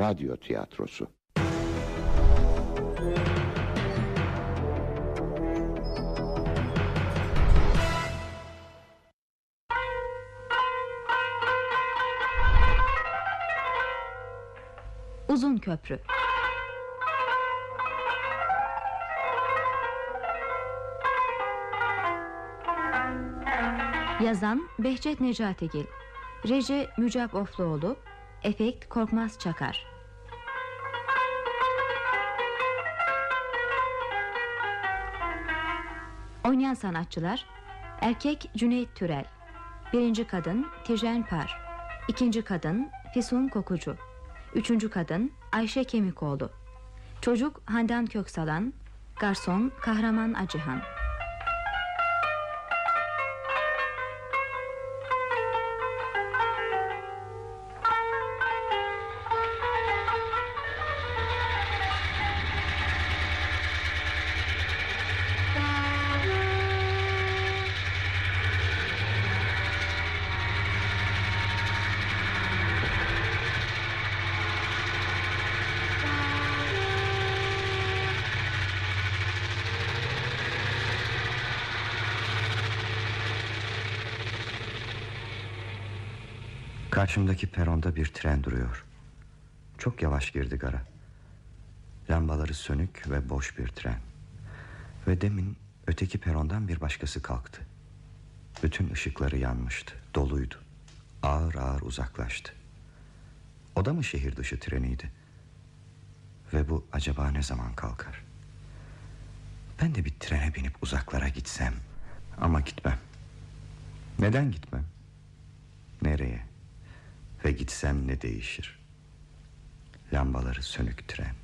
radyo tiyatrosu. Uzun Köprü. Yazan Behçet Necatigil Reji Mücap Ofluoğlu Efekt Korkmaz Çakar. Oynayan sanatçılar Erkek Cüneyt Türel Birinci kadın Tijen Par İkinci kadın Fisun Kokucu Üçüncü kadın Ayşe Kemikoğlu Çocuk Handan Köksalan Garson Kahraman Acıhan Karşımdaki peronda bir tren duruyor. Çok yavaş girdi gara. Lambaları sönük ve boş bir tren. Ve demin öteki perondan bir başkası kalktı. Bütün ışıkları yanmıştı, doluydu. Ağır ağır uzaklaştı. O da mı şehir dışı treniydi? Ve bu acaba ne zaman kalkar? Ben de bir trene binip uzaklara gitsem ama gitmem. Neden gitmem? Nereye? Ve gitsem ne değişir? Lambaları sönük tren.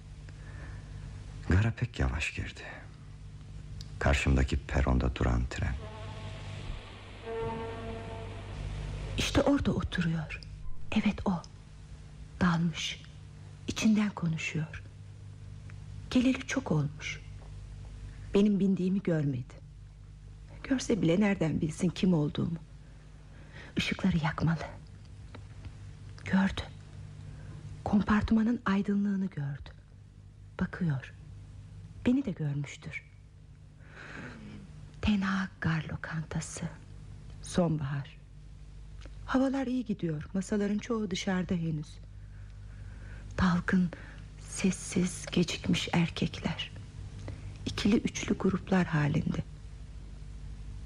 Gara pek yavaş girdi. Karşımdaki peronda duran tren. İşte orada oturuyor. Evet o. Dalmış. İçinden konuşuyor. Geleli çok olmuş. Benim bindiğimi görmedi. Görse bile nereden bilsin kim olduğumu. Işıkları yakmalı. Gördü. Kompartımanın aydınlığını gördü. Bakıyor. Beni de görmüştür. Tenha gar lokantası. Sonbahar. Havalar iyi gidiyor. Masaların çoğu dışarıda henüz. Dalgın, sessiz, gecikmiş erkekler. İkili üçlü gruplar halinde.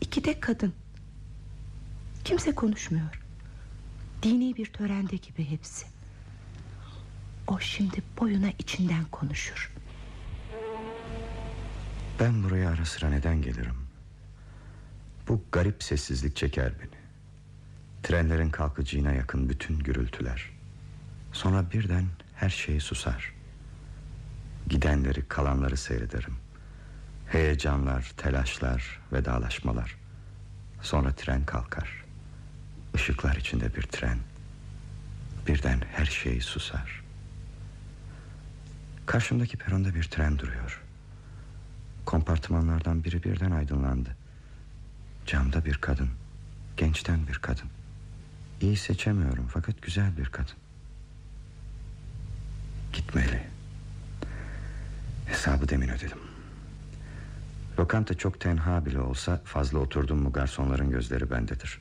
İki de kadın. Kimse konuşmuyor. Dini bir törende gibi hepsi. O şimdi boyuna içinden konuşur. Ben buraya ara sıra neden gelirim? Bu garip sessizlik çeker beni. Trenlerin kalkıcığına yakın bütün gürültüler. Sonra birden her şey susar. Gidenleri kalanları seyrederim. Heyecanlar, telaşlar, vedalaşmalar. Sonra tren kalkar. Işıklar içinde bir tren. Birden her şey susar. Karşımdaki peronda bir tren duruyor. Kompartımanlardan biri birden aydınlandı. Camda bir kadın. Gençten bir kadın. İyi seçemiyorum fakat güzel bir kadın. Gitmeli. Hesabı demin ödedim. Lokanta çok tenha bile olsa fazla oturdum mu garsonların gözleri bendedir.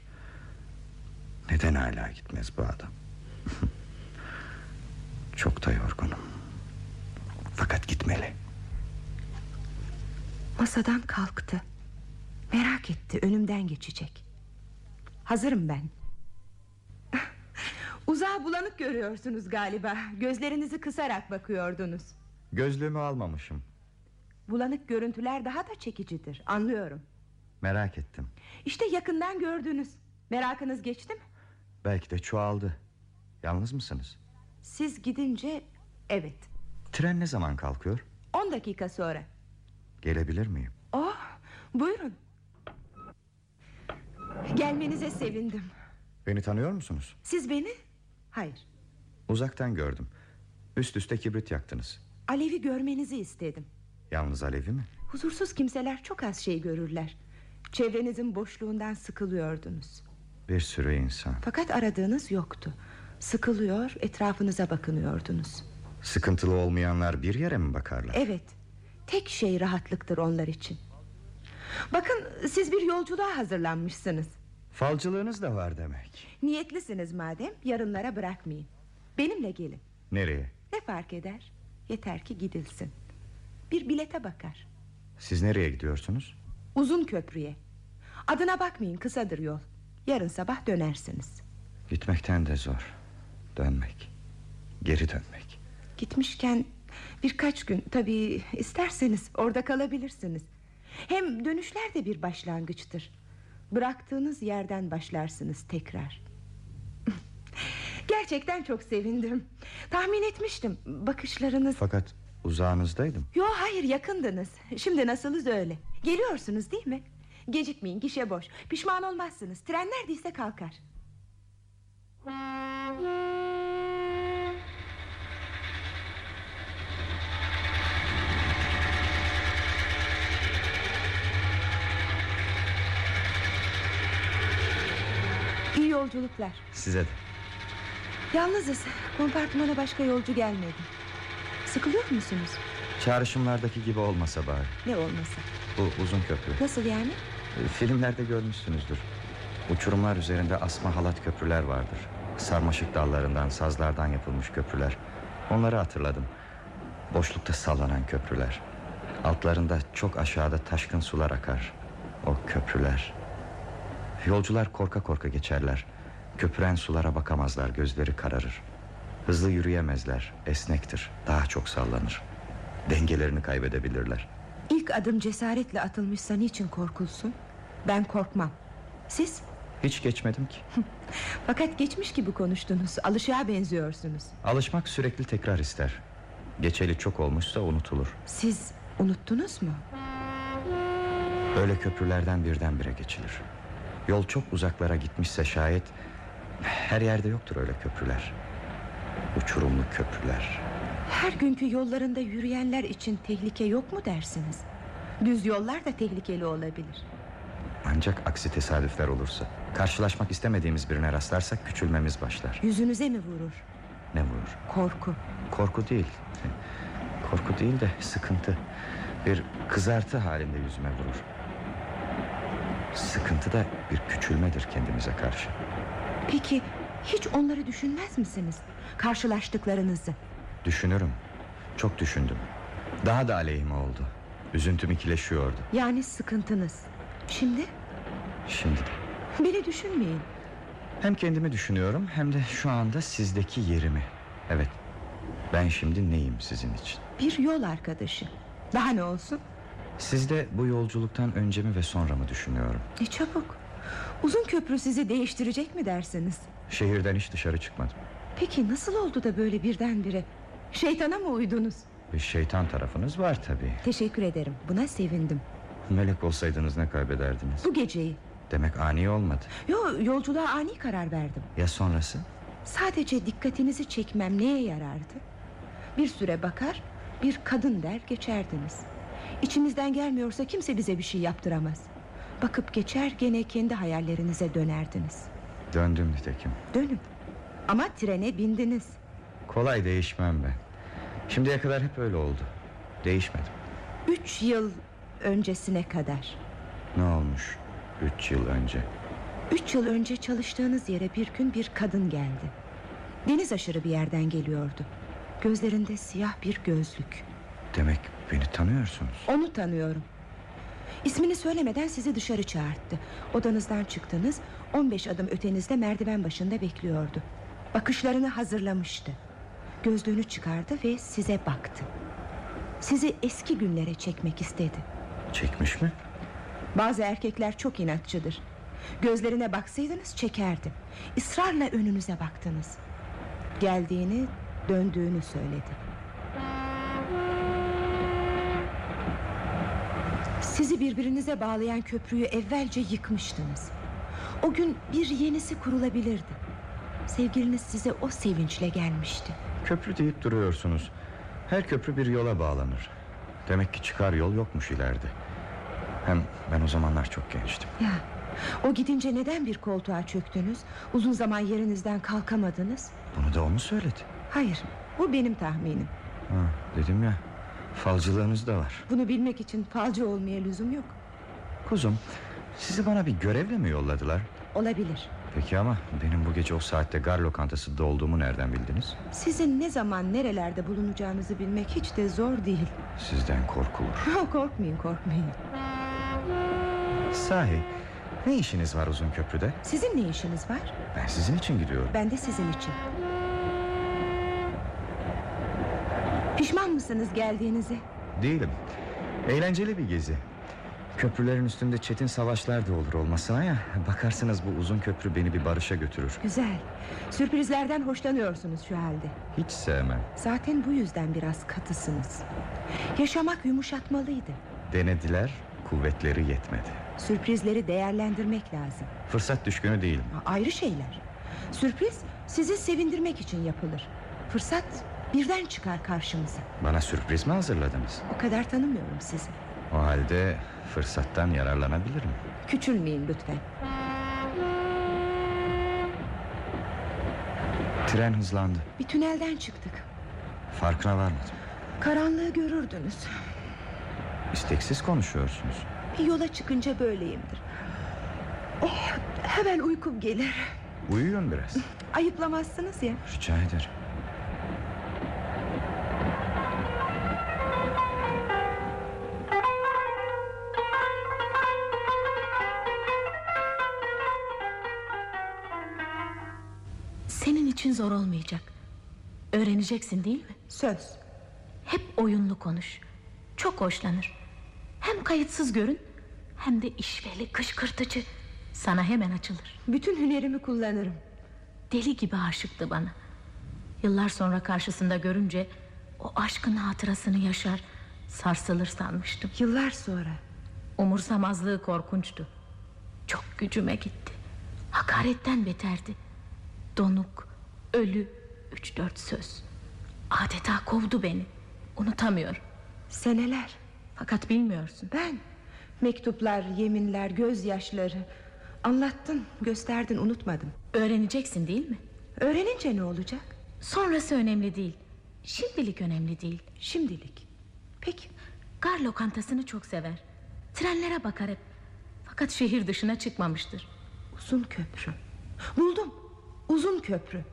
Neden hala gitmez bu adam? çok da yorgunum. Fakat gitmeli. Masadan kalktı. Merak etti önümden geçecek. Hazırım ben. Uzağa bulanık görüyorsunuz galiba. Gözlerinizi kısarak bakıyordunuz. Gözlüğümü almamışım. Bulanık görüntüler daha da çekicidir. Anlıyorum. Merak ettim. İşte yakından gördünüz. Merakınız geçti mi? Belki de çoğaldı. Yalnız mısınız? Siz gidince evet. Tren ne zaman kalkıyor? On dakika sonra. Gelebilir miyim? Oh, buyurun. Gelmenize sevindim. Beni tanıyor musunuz? Siz beni? Hayır. Uzaktan gördüm. Üst üste kibrit yaktınız. Alevi görmenizi istedim. Yalnız Alevi mi? Huzursuz kimseler çok az şey görürler. Çevrenizin boşluğundan sıkılıyordunuz. Bir sürü insan. Fakat aradığınız yoktu. Sıkılıyor, etrafınıza bakınıyordunuz. Sıkıntılı olmayanlar bir yere mi bakarlar? Evet tek şey rahatlıktır onlar için Bakın siz bir yolculuğa hazırlanmışsınız Falcılığınız da var demek. Niyetlisiniz madem yarınlara bırakmayın Benimle gelin Nereye? Ne fark eder Yeter ki gidilsin Bir bilete bakar Siz nereye gidiyorsunuz? Uzun köprüye Adına bakmayın kısadır yol Yarın sabah dönersiniz Gitmekten de zor. Dönmek. Geri dönmek. Gitmişken birkaç gün tabii isterseniz orada kalabilirsiniz. Hem dönüşler de bir başlangıçtır. Bıraktığınız yerden başlarsınız tekrar. Gerçekten çok sevindim. Tahmin etmiştim bakışlarınız. Fakat uzağınızdaydım. Yo hayır yakındınız. Şimdi nasılız öyle. Geliyorsunuz değil mi? Gecikmeyin gişe boş. Pişman olmazsınız. Tren neredeyse kalkar. İyi yolculuklar. Size de. Yalnızız. Kompartmana başka yolcu gelmedi. Sıkılıyor musunuz? Çağrışımlardaki gibi olmasa bari. Ne olmasa. Bu uzun köprü. Nasıl yani? E, Filmlerde görmüşsünüzdür. Uçurumlar üzerinde asma halat köprüler vardır. Sarmaşık dallarından, sazlardan yapılmış köprüler. Onları hatırladım. Boşlukta sallanan köprüler. Altlarında çok aşağıda taşkın sular akar. O köprüler. Yolcular korka korka geçerler. Köpüren sulara bakamazlar, gözleri kararır. Hızlı yürüyemezler, esnektir, daha çok sallanır. Dengelerini kaybedebilirler. İlk adım cesaretle atılmışsa niçin korkulsun? Ben korkmam. Siz? Hiç geçmedim ki. Fakat geçmiş gibi konuştunuz. Alışığa benziyorsunuz. Alışmak sürekli tekrar ister. Geçeli çok olmuşsa unutulur. Siz unuttunuz mu? Öyle köprülerden birdenbire geçilir. Yol çok uzaklara gitmişse şayet her yerde yoktur öyle köprüler. Uçurumlu köprüler. Her günkü yollarında yürüyenler için tehlike yok mu dersiniz? Düz yollar da tehlikeli olabilir. Ancak aksi tesadüfler olursa, karşılaşmak istemediğimiz birine rastlarsak küçülmemiz başlar. Yüzünüze mi vurur? Ne vurur? Korku. Korku değil. Korku değil de sıkıntı. Bir kızartı halinde yüzüme vurur. Sıkıntı da bir küçülmedir kendimize karşı. Peki hiç onları düşünmez misiniz? Karşılaştıklarınızı. Düşünürüm. Çok düşündüm. Daha da aleyhime oldu. Üzüntüm ikileşiyordu. Yani sıkıntınız. Şimdi Şimdi de. beni düşünmeyin. Hem kendimi düşünüyorum hem de şu anda sizdeki yerimi. Evet. Ben şimdi neyim sizin için? Bir yol arkadaşı. Daha ne olsun? Sizde bu yolculuktan önce mi ve sonra mı düşünüyorum? Ne çabuk. Uzun köprü sizi değiştirecek mi dersiniz? Şehirden hiç dışarı çıkmadım. Peki nasıl oldu da böyle birdenbire? Şeytana mı uydunuz? Bir şeytan tarafınız var tabii. Teşekkür ederim. Buna sevindim. Melek olsaydınız ne kaybederdiniz? Bu geceyi. Demek ani olmadı. Yo yolculuğa ani karar verdim. Ya sonrası? Sadece dikkatinizi çekmem neye yarardı? Bir süre bakar, bir kadın der geçerdiniz. İçimizden gelmiyorsa kimse bize bir şey yaptıramaz. Bakıp geçer gene kendi hayallerinize dönerdiniz. Döndüm nitekim. Dönün. Ama trene bindiniz. Kolay değişmem ben. Şimdiye kadar hep öyle oldu. Değişmedim. Üç yıl öncesine kadar. Ne olmuş? Üç yıl önce. Üç yıl önce çalıştığınız yere bir gün bir kadın geldi. Deniz aşırı bir yerden geliyordu. Gözlerinde siyah bir gözlük. Demek beni tanıyorsunuz. Onu tanıyorum. İsmini söylemeden sizi dışarı çağırttı. Odanızdan çıktınız. 15 adım ötenizde merdiven başında bekliyordu. Bakışlarını hazırlamıştı. Gözlüğünü çıkardı ve size baktı. Sizi eski günlere çekmek istedi. Çekmiş mi? Bazı erkekler çok inatçıdır. Gözlerine baksaydınız çekerdi. Israrla önünüze baktınız. Geldiğini, döndüğünü söyledi. Sizi birbirinize bağlayan köprüyü evvelce yıkmıştınız. O gün bir yenisi kurulabilirdi. Sevgiliniz size o sevinçle gelmişti. Köprü deyip duruyorsunuz. Her köprü bir yola bağlanır. Demek ki çıkar yol yokmuş ileride. Hem ben o zamanlar çok gençtim. Ya, o gidince neden bir koltuğa çöktünüz? Uzun zaman yerinizden kalkamadınız? Bunu da o mu söyledi? Hayır, Bu benim tahminim. Ha, dedim ya falcılığınız da var. Bunu bilmek için falcı olmaya lüzum yok. Kuzum sizi bana bir görevle mi yolladılar? Olabilir. Peki ama benim bu gece o saatte gar lokantasında olduğumu nereden bildiniz? Sizin ne zaman nerelerde bulunacağınızı bilmek hiç de zor değil. Sizden korkulur. korkmayın korkmayın. Sahi ne işiniz var uzun köprüde? Sizin ne işiniz var? Ben sizin için gidiyorum. Ben de sizin için. Pişman mısınız geldiğinize? Değilim. Eğlenceli bir gezi. Köprülerin üstünde çetin savaşlar da olur olmasına ya. Bakarsınız bu uzun köprü beni bir barışa götürür. Güzel. Sürprizlerden hoşlanıyorsunuz şu halde. Hiç sevmem. Zaten bu yüzden biraz katısınız. Yaşamak yumuşatmalıydı. Denediler, kuvvetleri yetmedi. Sürprizleri değerlendirmek lazım. Fırsat düşkünü değilim. Ayrı şeyler. Sürpriz sizi sevindirmek için yapılır. Fırsat birden çıkar karşımıza. Bana sürpriz mi hazırladınız? O kadar tanımıyorum sizi. O halde fırsattan yararlanabilirim. Küçülmeyin lütfen. Tren hızlandı. Bir tünelden çıktık. Farkına varmadım. Karanlığı görürdünüz. İsteksiz konuşuyorsunuz. Bir yola çıkınca böyleyimdir. Oh, hemen uykum gelir. Uyuyun biraz. Ayıplamazsınız ya. Rica ederim. Öğreneceksin değil mi? Söz. Hep oyunlu konuş. Çok hoşlanır. Hem kayıtsız görün hem de işveli kışkırtıcı. Sana hemen açılır. Bütün hünerimi kullanırım. Deli gibi aşıktı bana. Yıllar sonra karşısında görünce o aşkın hatırasını yaşar, sarsılır sanmıştım. Yıllar sonra. Umursamazlığı korkunçtu. Çok gücüme gitti. Hakaretten beterdi. Donuk, ölü, üç dört söz. Adeta kovdu beni. Unutamıyorum. Seneler. Fakat bilmiyorsun. Ben. Mektuplar, yeminler, gözyaşları. Anlattın, gösterdin, unutmadım. Öğreneceksin değil mi? Öğrenince ne olacak? Sonrası önemli değil. Şimdilik önemli değil. Şimdilik. Peki. Gar lokantasını çok sever. Trenlere bakar hep. Fakat şehir dışına çıkmamıştır. Uzun köprü. Buldum. Uzun köprü.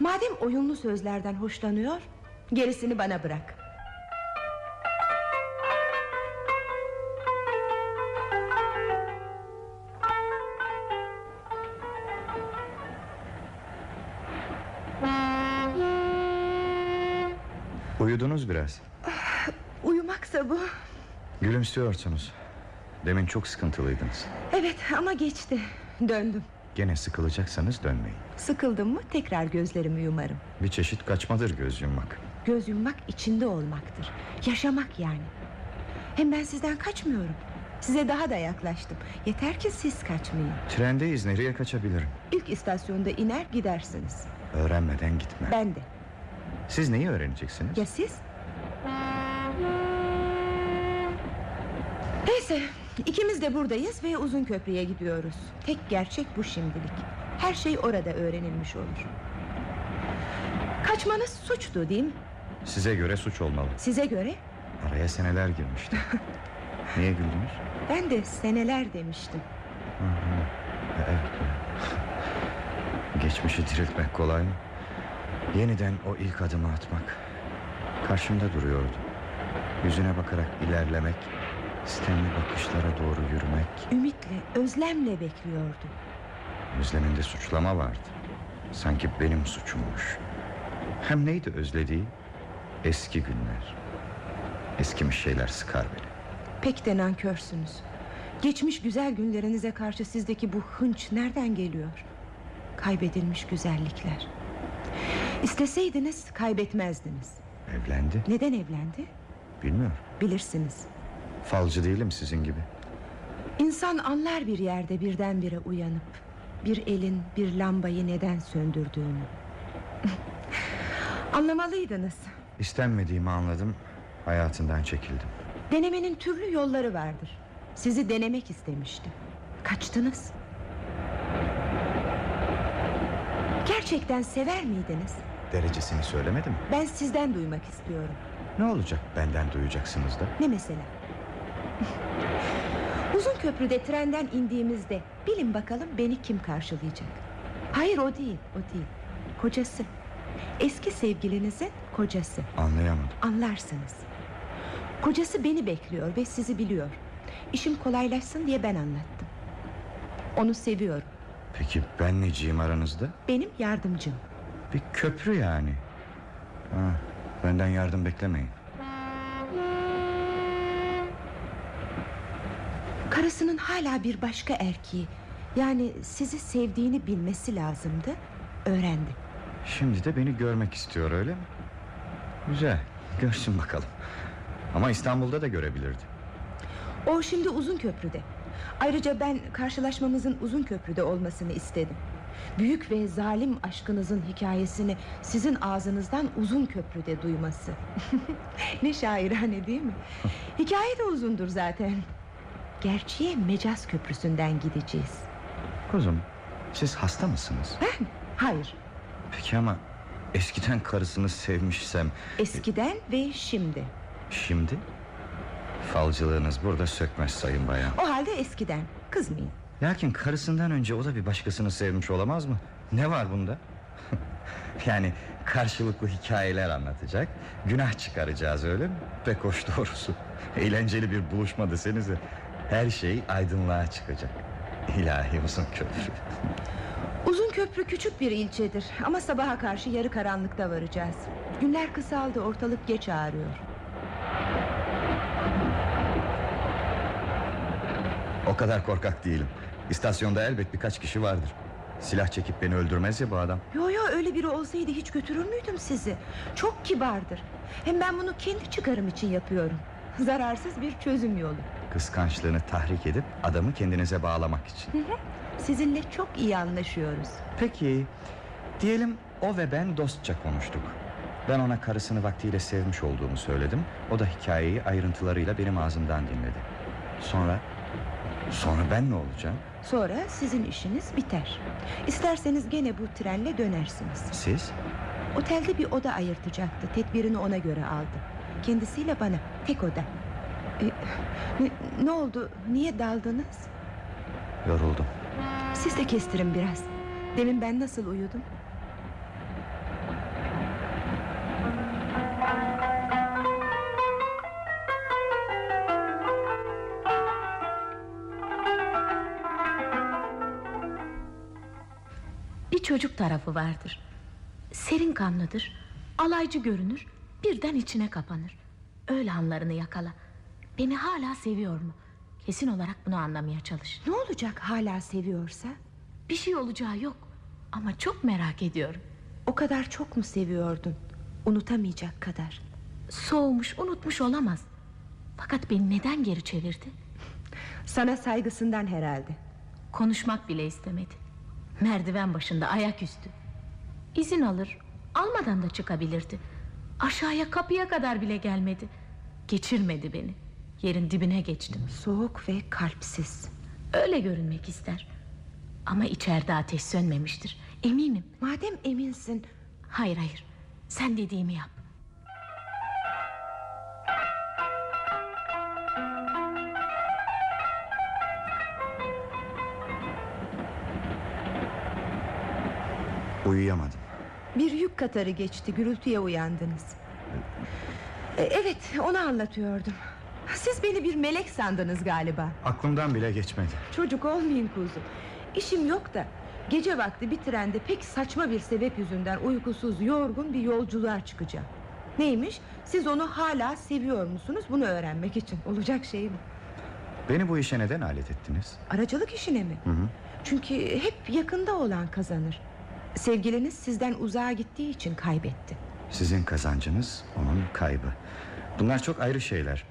Madem oyunlu sözlerden hoşlanıyor, gerisini bana bırak. Uyudunuz biraz. Uyumaksa bu. Gülümsüyorsunuz. Demin çok sıkıntılıydınız. Evet ama geçti. Döndüm. Gene sıkılacaksanız dönmeyin. Sıkıldım mı tekrar gözlerimi yumarım. Bir çeşit kaçmadır göz yummak. Göz yummak içinde olmaktır. Yaşamak yani. Hem ben sizden kaçmıyorum. Size daha da yaklaştım. Yeter ki siz kaçmayın. Trendeyiz nereye kaçabilirim? İlk istasyonda iner gidersiniz. Öğrenmeden gitmem. Ben de. Siz neyi öğreneceksiniz? Ya siz? Neyse ikimiz de buradayız ve uzun köprüye gidiyoruz. Tek gerçek bu şimdilik. Her şey orada öğrenilmiş olur. Kaçmanız suçtu değil mi? Size göre suç olmalı. Size göre Araya seneler girmişti. Niye güldünüz? ben de seneler demiştim. Evet. Geçmişi diriltmek kolay mı? Yeniden o ilk adımı atmak. Karşımda duruyordu. Yüzüne bakarak ilerlemek, sistemli bakışlara doğru yürümek. Ümitle, özlemle bekliyordu. Özleminde suçlama vardı. Sanki benim suçummuş. Hem neydi özlediği? Eski günler. Eskimiş şeyler sıkar beni. Pek de nankörsünüz. Geçmiş güzel günlerinize karşı sizdeki bu hınç nereden geliyor? Kaybedilmiş güzellikler. İsteseydiniz kaybetmezdiniz. Evlendi. Neden evlendi? Bilmiyorum. Bilirsiniz. Falcı değilim sizin gibi. İnsan anlar bir yerde birdenbire uyanıp bir elin bir lambayı neden söndürdüğünü. Anlamalıydınız. İstenmediğimi anladım. Hayatından çekildim. Denemenin türlü yolları vardır. Sizi denemek istemişti. Kaçtınız. Gerçekten sever miydiniz? derecesini söylemedi mi? Ben sizden duymak istiyorum. Ne olacak benden duyacaksınız da? Ne mesela? Uzun köprüde trenden indiğimizde bilin bakalım beni kim karşılayacak? Hayır o değil, o değil. Kocası. Eski sevgilinizin kocası. Anlayamadım. Anlarsınız. Kocası beni bekliyor ve sizi biliyor. İşim kolaylaşsın diye ben anlattım. Onu seviyorum. Peki ben neciyim aranızda? Benim yardımcım. Bir köprü yani. Ha, benden yardım beklemeyin. Karısının hala bir başka erkeği yani sizi sevdiğini bilmesi lazımdı. Öğrendi. Şimdi de beni görmek istiyor öyle mi? Güzel. Görsün bakalım. Ama İstanbul'da da görebilirdi. O şimdi uzun köprüde. Ayrıca ben karşılaşmamızın uzun köprüde olmasını istedim. Büyük ve zalim aşkınızın hikayesini sizin ağzınızdan uzun köprüde duyması. ne şairane değil mi? Hikaye de uzundur zaten. Gerçeğe Mecaz Köprüsü'nden gideceğiz. Kuzum siz hasta mısınız? Ben? Hayır. Peki ama eskiden karısını sevmişsem Eskiden ve şimdi. şimdi? Falcılığınız burada sökmez sayın bayan. O halde eskiden. Kızmayın. Lakin karısından önce o da bir başkasını sevmiş olamaz mı? Ne var bunda? yani karşılıklı hikayeler anlatacak Günah çıkaracağız öyle mi? Pek hoş doğrusu Eğlenceli bir buluşma desenize Her şey aydınlığa çıkacak İlahi uzun köprü Uzun köprü küçük bir ilçedir ama sabaha karşı yarı karanlıkta varacağız. Günler kısaldı ortalık geç ağrıyor. O kadar korkak değilim İstasyonda elbet birkaç kişi vardır Silah çekip beni öldürmez ya bu adam Yo yo öyle biri olsaydı hiç götürür müydüm sizi? Çok kibardır. Hem ben bunu kendi çıkarım için yapıyorum. Zararsız bir çözüm yolu. Kıskançlığını tahrik edip adamı kendinize bağlamak için Sizinle çok iyi anlaşıyoruz. Peki diyelim o ve ben dostça konuştuk. Ben ona karısını vaktiyle sevmiş olduğumu söyledim. O da hikayeyi ayrıntılarıyla benim ağzımdan dinledi. Sonra sonra ben ne olacağım? Sonra sizin işiniz biter. İsterseniz gene bu trenle dönersiniz. Siz? Otelde bir oda ayırtacaktı. Tedbirini ona göre aldı. Kendisiyle bana tek oda. E, ne, ne oldu? Niye daldınız? Yoruldum. Siz de kestirin biraz. Demin ben nasıl uyudum? Bir çocuk tarafı vardır. Serin kanlıdır. Alaycı görünür. Birden içine kapanır. Öyle anlarını yakala. Beni hala seviyor mu? Kesin olarak bunu anlamaya çalış. Ne olacak hala seviyorsa? Bir şey olacağı yok. Ama çok merak ediyorum. O kadar çok mu seviyordun? Unutamayacak kadar. Soğumuş, unutmuş olamaz. Fakat beni neden geri çevirdi? Sana saygısından herhalde. Konuşmak bile istemedi. Merdiven başında ayaküstü. İzin alır, almadan da çıkabilirdi. Aşağıya kapıya kadar bile gelmedi. Geçirmedi beni. Yerin dibine geçtim. Soğuk ve kalpsiz. Öyle görünmek ister. Ama içeride ateş sönmemiştir. Eminim. Madem eminsin Hayır hayır. Sen dediğimi yap. Uyuyamadım. bir yük katarı geçti gürültüye uyandınız. E, evet onu anlatıyordum. Siz beni bir melek sandınız galiba. Aklımdan bile geçmedi. Çocuk olmayın kuzum. İşim yok da gece vakti bir trende pek saçma bir sebep yüzünden uykusuz yorgun bir yolculuğa çıkacağım. Neymiş? Siz onu hala seviyor musunuz? Bunu öğrenmek için. Olacak şey mi? Beni bu işe neden alet ettiniz? Aracılık işine mi? Hı hı. Çünkü hep yakında olan kazanır. Sevgiliniz sizden uzağa gittiği için kaybetti. Sizin kazancınız onun kaybı. Bunlar çok ayrı şeyler.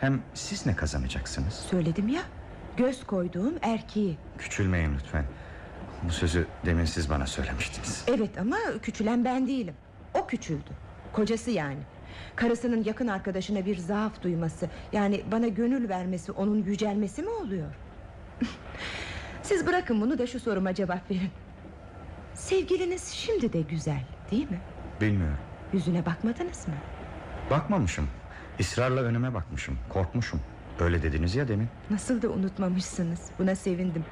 Hem siz ne kazanacaksınız? Söyledim ya. Göz koyduğum erkeği. Küçülmeyin lütfen. Bu sözü demin siz bana söylemiştiniz. Evet ama küçülen ben değilim. O küçüldü. Kocası yani. Karısının yakın arkadaşına bir zaaf duyması Yani bana gönül vermesi Onun yücelmesi mi oluyor Siz bırakın bunu da şu soruma cevap verin Sevgiliniz şimdi de güzel değil mi Bilmiyorum. Yüzüne bakmadınız mı? Bakmamışım. Israrla önüme bakmışım. Korkmuşum. Öyle dediniz ya demin. Nasıl da unutmamışsınız. Buna sevindim.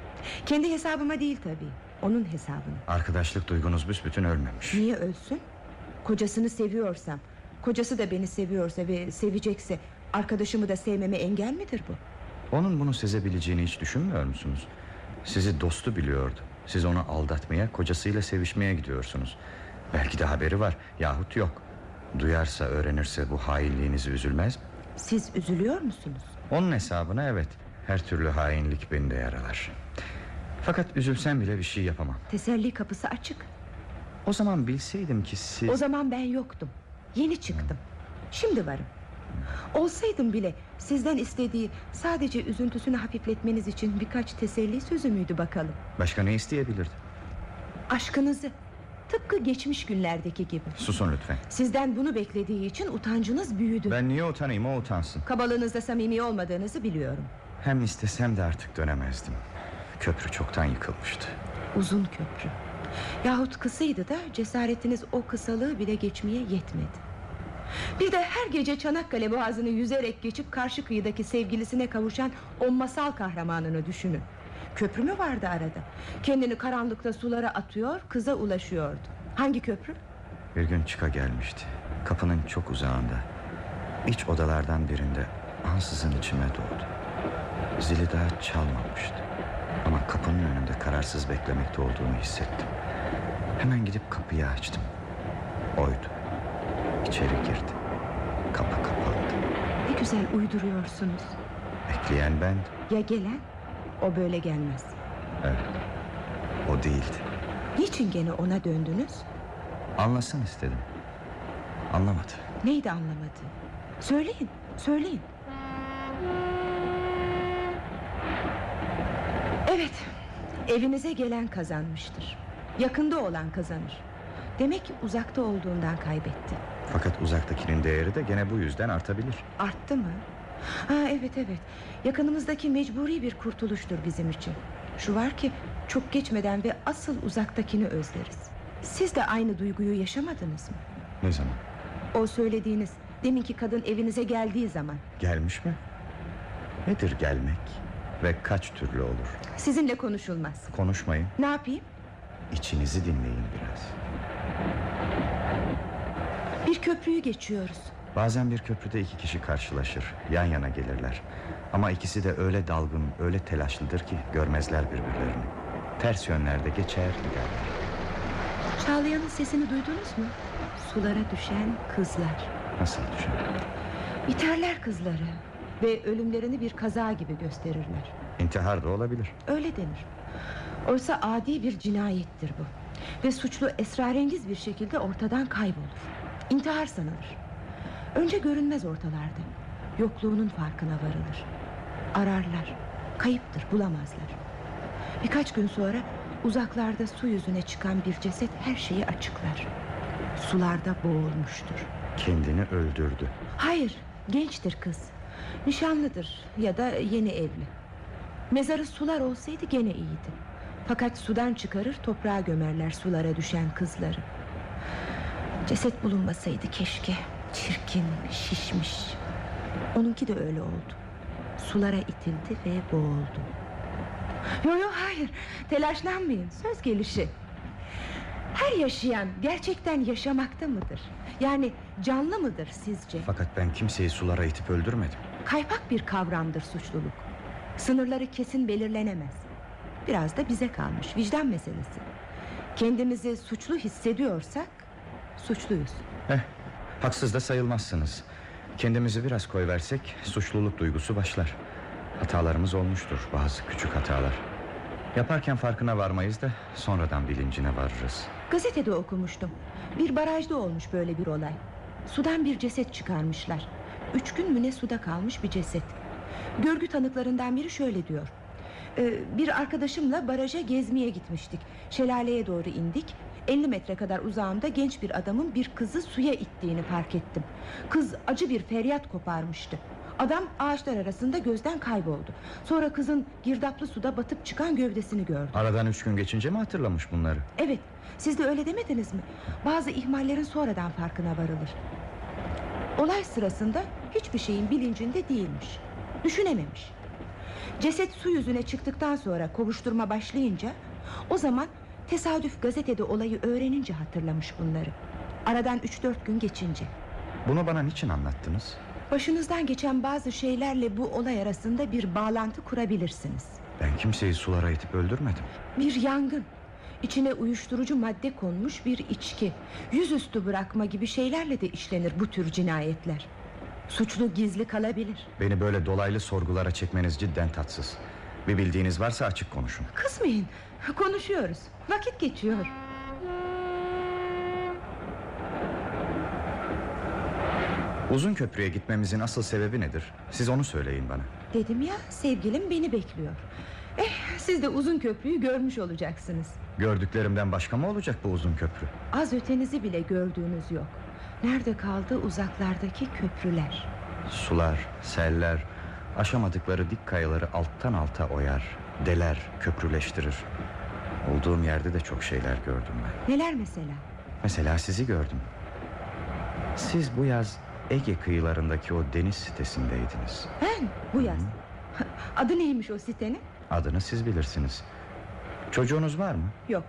Kendi hesabıma değil tabii. Onun hesabına. Arkadaşlık duygunuz büsbütün ölmemiş. Niye ölsün? Kocasını seviyorsam, kocası da beni seviyorsa ve sevecekse arkadaşımı da sevmeme engel midir bu? Onun bunu sezebileceğini hiç düşünmüyor musunuz? Sizi dostu biliyordu. Siz onu aldatmaya, kocasıyla sevişmeye gidiyorsunuz. Belki de haberi var yahut yok. Duyarsa, öğrenirse bu hainliğinizi üzülmez mi? Siz üzülüyor musunuz? Onun hesabına evet. Her türlü hainlik beni de yaralar. Fakat üzülsem bile bir şey yapamam. Teselli kapısı açık. O zaman bilseydim ki siz... O zaman ben yoktum. Yeni çıktım. Şimdi varım. Olsaydım bile sizden istediği sadece üzüntüsünü hafifletmeniz için birkaç teselli sözü müydü bakalım? Başka ne isteyebilirdi? Aşkınızı. Tıpkı geçmiş günlerdeki gibi. Susun lütfen. Sizden bunu beklediği için utancınız büyüdü. Ben niye utanayım o utansın. Kabalığınızda samimi olmadığınızı biliyorum. Hem istesem de artık dönemezdim. Köprü çoktan yıkılmıştı. Uzun köprü. Yahut kısaydı da cesaretiniz o kısalığı bile geçmeye yetmedi. Bir de her gece Çanakkale boğazını yüzerek geçip karşı kıyıdaki sevgilisine kavuşan o masal kahramanını düşünün. Köprü mü vardı arada? Kendini karanlıkta sulara atıyor, kıza ulaşıyordu. Hangi köprü? Bir gün çıka gelmişti. Kapının çok uzağında. İç odalardan birinde ansızın içime doğdu. Zili daha çalmamıştı. Ama kapının önünde kararsız beklemekte olduğunu hissettim. Hemen gidip kapıyı açtım. Oydu. İçeri girdi. Kapı kapandı. Ne güzel uyduruyorsunuz. Bekleyen ben. Ya gelen? O böyle gelmez. Evet. O değildi. Niçin gene ona döndünüz? Anlasın istedim. Anlamadı. Neydi anlamadı? Söyleyin, söyleyin. Evet, evinize gelen kazanmıştır. Yakında olan kazanır. Demek ki uzakta olduğundan kaybetti. Fakat uzaktakinin değeri de gene bu yüzden artabilir. Arttı mı? Ha evet evet. Yakınımızdaki mecburi bir kurtuluştur bizim için. Şu var ki çok geçmeden ve asıl uzaktakini özleriz. Siz de aynı duyguyu yaşamadınız mı? Ne zaman? O söylediğiniz deminki kadın evinize geldiği zaman Gelmiş mi? Nedir gelmek? Ve kaç türlü olur? sizinle konuşulmaz. Konuşmayın. Ne yapayım? İçinizi dinleyin biraz. Bir köprüyü geçiyoruz. Bazen bir köprüde iki kişi karşılaşır. Yan yana gelirler. Ama ikisi de öyle dalgın, öyle telaşlıdır ki görmezler birbirlerini. Ters yönlerde geçer giderler. Çağlayan'ın sesini duydunuz mu? Sulara düşen kızlar. Nasıl düşün? Biterler kızları ve ölümlerini bir kaza gibi gösterirler. İntihar da olabilir. Öyle denir. Oysa adi bir cinayettir bu. Ve suçlu esrarengiz bir şekilde ortadan kaybolur. İntihar sanılır. Önce görünmez ortalarda. Yokluğunun farkına varılır. Ararlar. Kayıptır bulamazlar. Birkaç gün sonra uzaklarda su yüzüne çıkan bir ceset her şeyi açıklar. Sularda boğulmuştur. Kendini öldürdü. Hayır, gençtir kız. Nişanlıdır ya da yeni evli. Mezarı sular olsaydı gene iyiydi. Fakat sudan çıkarır toprağa gömerler sulara düşen kızları. Ceset bulunmasaydı keşke. Çirkin, şişmiş. Onunki de öyle oldu. Sulara itildi ve boğuldu. Yo yo hayır, telaşlanmayın. Söz gelişi. Her yaşayan gerçekten yaşamakta mıdır? Yani canlı mıdır sizce? Fakat ben kimseyi sulara itip öldürmedim. Kaypak bir kavramdır suçluluk. Sınırları kesin belirlenemez. Biraz da bize kalmış vicdan meselesi. Kendimizi suçlu hissediyorsak suçluyuz. Eh, haksız da sayılmazsınız. Kendimizi biraz koyversek suçluluk duygusu başlar. Hatalarımız olmuştur bazı küçük hatalar. Yaparken farkına varmayız da sonradan bilincine varırız. Gazetede okumuştum. Bir barajda olmuş böyle bir olay. Sudan bir ceset çıkarmışlar. Üç gün mü ne suda kalmış bir ceset. Görgü tanıklarından biri şöyle diyor. "Ee, bir arkadaşımla baraja gezmeye gitmiştik. Şelaleye doğru indik. 50 metre kadar uzağımda genç bir adamın bir kızı suya ittiğini fark ettim. Kız acı bir feryat koparmıştı. Adam ağaçlar arasında gözden kayboldu. Sonra kızın girdaplı suda batıp çıkan gövdesini gördü. Aradan üç gün geçince mi hatırlamış bunları? Evet, siz de öyle demediniz mi? Bazı ihmallerin sonradan farkına varılır. Olay sırasında hiçbir şeyin bilincinde değilmiş. Düşünememiş. Ceset su yüzüne çıktıktan sonra kovuşturma başlayınca... ...o zaman tesadüf gazetede olayı öğrenince hatırlamış bunları. Aradan üç dört gün geçince. Bunu bana niçin anlattınız? Başınızdan geçen bazı şeylerle bu olay arasında bir bağlantı kurabilirsiniz. Ben kimseyi sulara itip öldürmedim. Bir yangın İçine uyuşturucu madde konmuş bir içki Yüzüstü bırakma gibi şeylerle de işlenir bu tür cinayetler Suçlu gizli kalabilir Beni böyle dolaylı sorgulara çekmeniz cidden tatsız. Bir bildiğiniz varsa açık konuşun. Kızmayın konuşuyoruz. Vakit geçiyor. Uzun köprüye gitmemizin asıl sebebi nedir? Siz onu söyleyin bana. Dedim ya sevgilim beni bekliyor. Eh siz de uzun köprüyü görmüş olacaksınız. Gördüklerimden başka mı olacak bu uzun köprü? Az ötenizi bile gördüğünüz yok. Nerede kaldı uzaklardaki köprüler? Sular, seller, aşamadıkları dik kayaları alttan alta oyar, deler, köprüleştirir. Olduğum yerde de çok şeyler gördüm ben. Neler mesela Mesela sizi gördüm. Siz bu yaz Ege kıyılarındaki o deniz sitesindeydiniz. Ben bu yaz Adı neymiş o sitenin Adını siz bilirsiniz. Çocuğunuz var mı? Yok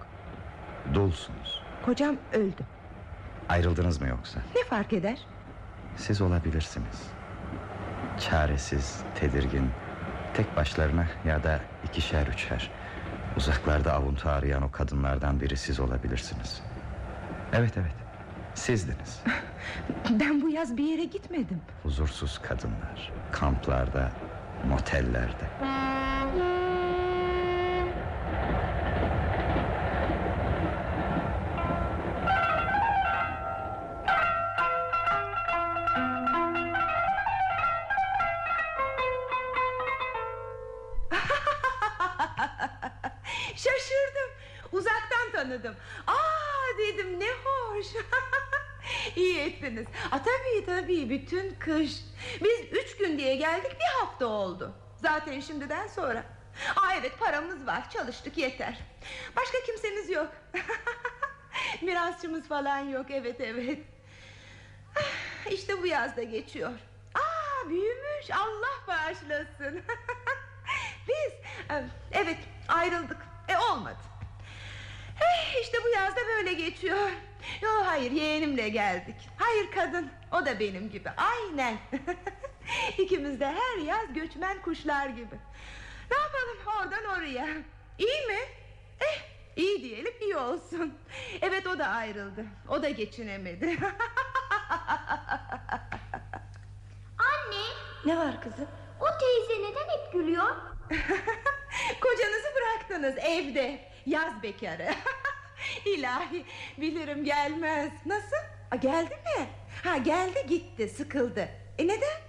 Dulsunuz. kocam öldü Ayrıldınız mı yoksa? Ne fark eder Siz olabilirsiniz. Çaresiz, tedirgin, tek başlarına ya da ikişer üçer. Uzaklarda avuntu arayan o kadınlardan biri siz olabilirsiniz. Evet evet, sizdiniz. Ben bu yaz bir yere gitmedim Huzursuz kadınlar, kamplarda, motellerde. Bütün kış. Biz üç gün diye geldik bir hafta oldu. Zaten şimdiden sonra. Aa evet paramız var. Çalıştık yeter. Başka kimsemiz yok. Mirasçımız falan yok. Evet evet. Ah, İşte bu yazda geçiyor. Aa büyümüş. Allah bağışlasın. Biz evet ayrıldık. E olmadı. Eh, işte bu yazda böyle geçiyor Yo hayır yeğenimle geldik. Hayır kadın. O da benim gibi. Aynen. İkimiz de her yaz göçmen kuşlar gibi. Ne yapalım oradan oraya? İyi mi? Eh iyi diyelim iyi olsun. Evet o da ayrıldı. O da geçinemedi. Anne, Ne var kızım? o teyze neden hep gülüyor? Kocanızı bıraktınız evde. Yaz bekarı İlahi bilirim gelmez. Nasıl? A, geldi mi? Ha geldi gitti sıkıldı. E neden?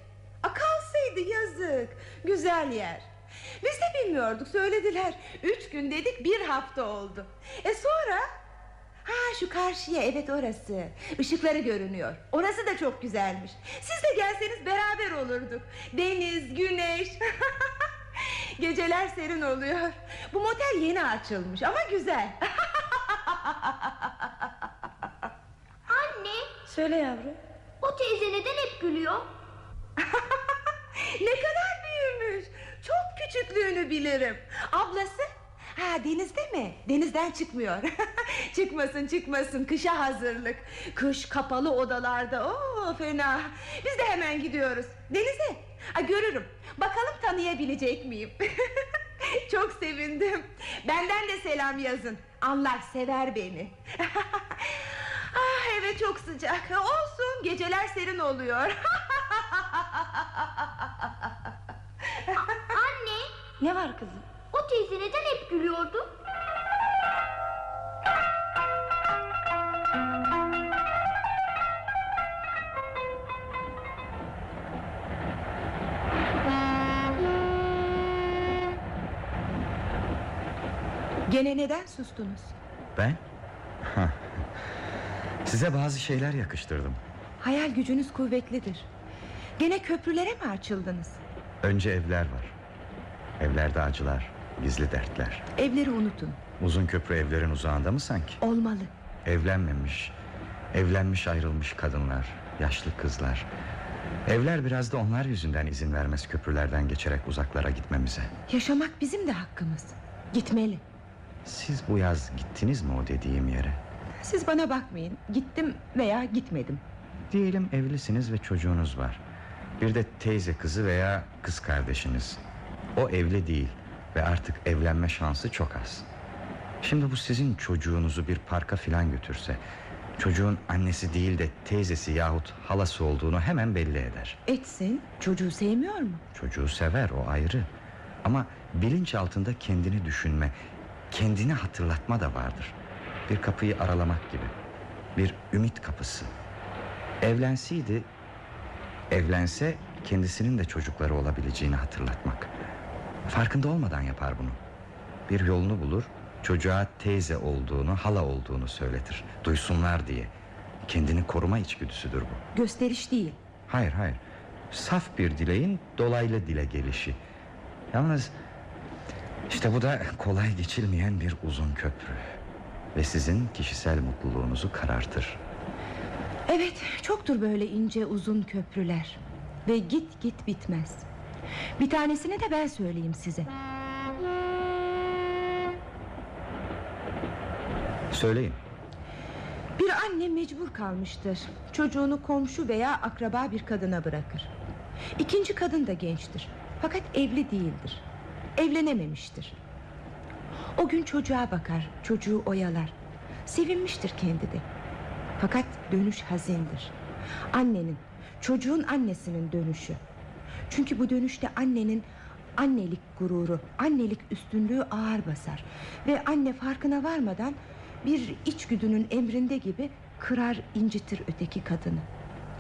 A, kalsaydı yazık. Güzel yer. Biz de bilmiyorduk söylediler. Üç gün dedik bir hafta oldu. E sonra? Ha şu karşıya evet orası. Işıkları görünüyor. Orası da çok güzelmiş. Siz de gelseniz beraber olurduk. Deniz, güneş. Geceler serin oluyor. Bu motel yeni açılmış ama güzel Anne, Söyle yavrum. O teyze neden hep gülüyor? Ne kadar büyümüş. Çok küçüklüğünü bilirim. Ablası? Ha denizde mi? Denizden çıkmıyor. Çıkmasın çıkmasın. Kışa hazırlık. Kış kapalı odalarda. Oo fena. Biz de hemen gidiyoruz. Denize? Ha, Görürüm. Bakalım tanıyabilecek miyim Çok sevindim. Benden de selam yazın. Anlar sever beni. Ah evet çok sıcak. Olsun geceler serin oluyor. Anne, Ne var kızım? o teyze neden hep gülüyordu? Gene neden sustunuz? Ben? Size bazı şeyler yakıştırdım. Hayal gücünüz kuvvetlidir. Gene köprülere mi açıldınız? Önce evler var. Evlerde acılar, gizli dertler. Evleri unutun. Uzun köprü evlerin uzağında mı sanki? Olmalı. Evlenmemiş, evlenmiş ayrılmış kadınlar, yaşlı kızlar. Evler biraz da onlar yüzünden izin vermez köprülerden geçerek uzaklara gitmemize. Yaşamak bizim de hakkımız. Gitmeli. Siz bu yaz gittiniz mi o dediğim yere? Siz bana bakmayın. Gittim veya gitmedim. Diyelim evlisiniz ve çocuğunuz var. Bir de teyze kızı veya kız kardeşiniz. O evli değil ve artık evlenme şansı çok az. Şimdi bu sizin çocuğunuzu bir parka filan götürse... ...çocuğun annesi değil de teyzesi yahut halası olduğunu hemen belli eder. Etsin. Çocuğu sevmiyor mu? Çocuğu sever o ayrı. Ama bilinç altında kendini düşünme, kendini hatırlatma da vardır. Bir kapıyı aralamak gibi. Bir ümit kapısı. Evlenseydi, evlense kendisinin de çocukları olabileceğini hatırlatmak. Farkında olmadan yapar bunu. Bir yolunu bulur, çocuğa teyze olduğunu, hala olduğunu söyletir. Duysunlar diye. Kendini koruma içgüdüsüdür bu. Gösteriş değil. Hayır hayır Saf bir dileğin dolaylı dile gelişi Yalnız işte bu da kolay geçilmeyen bir uzun köprü Ve sizin kişisel mutluluğunuzu karartır Evet çoktur böyle ince uzun köprüler. Ve git git bitmez. Bir tanesini de ben söyleyeyim size. Söyleyin Bir anne mecbur kalmıştır. Çocuğunu komşu veya akraba bir kadına bırakır. İkinci kadın da gençtir. Fakat evli değildir. Evlenememiştir. O gün çocuğa bakar, çocuğu oyalar. Sevinmiştir kendi de. Fakat dönüş hazindir. Annenin, çocuğun annesinin dönüşü. Çünkü bu dönüşte annenin annelik gururu, annelik üstünlüğü ağır basar. Ve anne farkına varmadan bir içgüdünün emrinde gibi kırar incitir öteki kadını.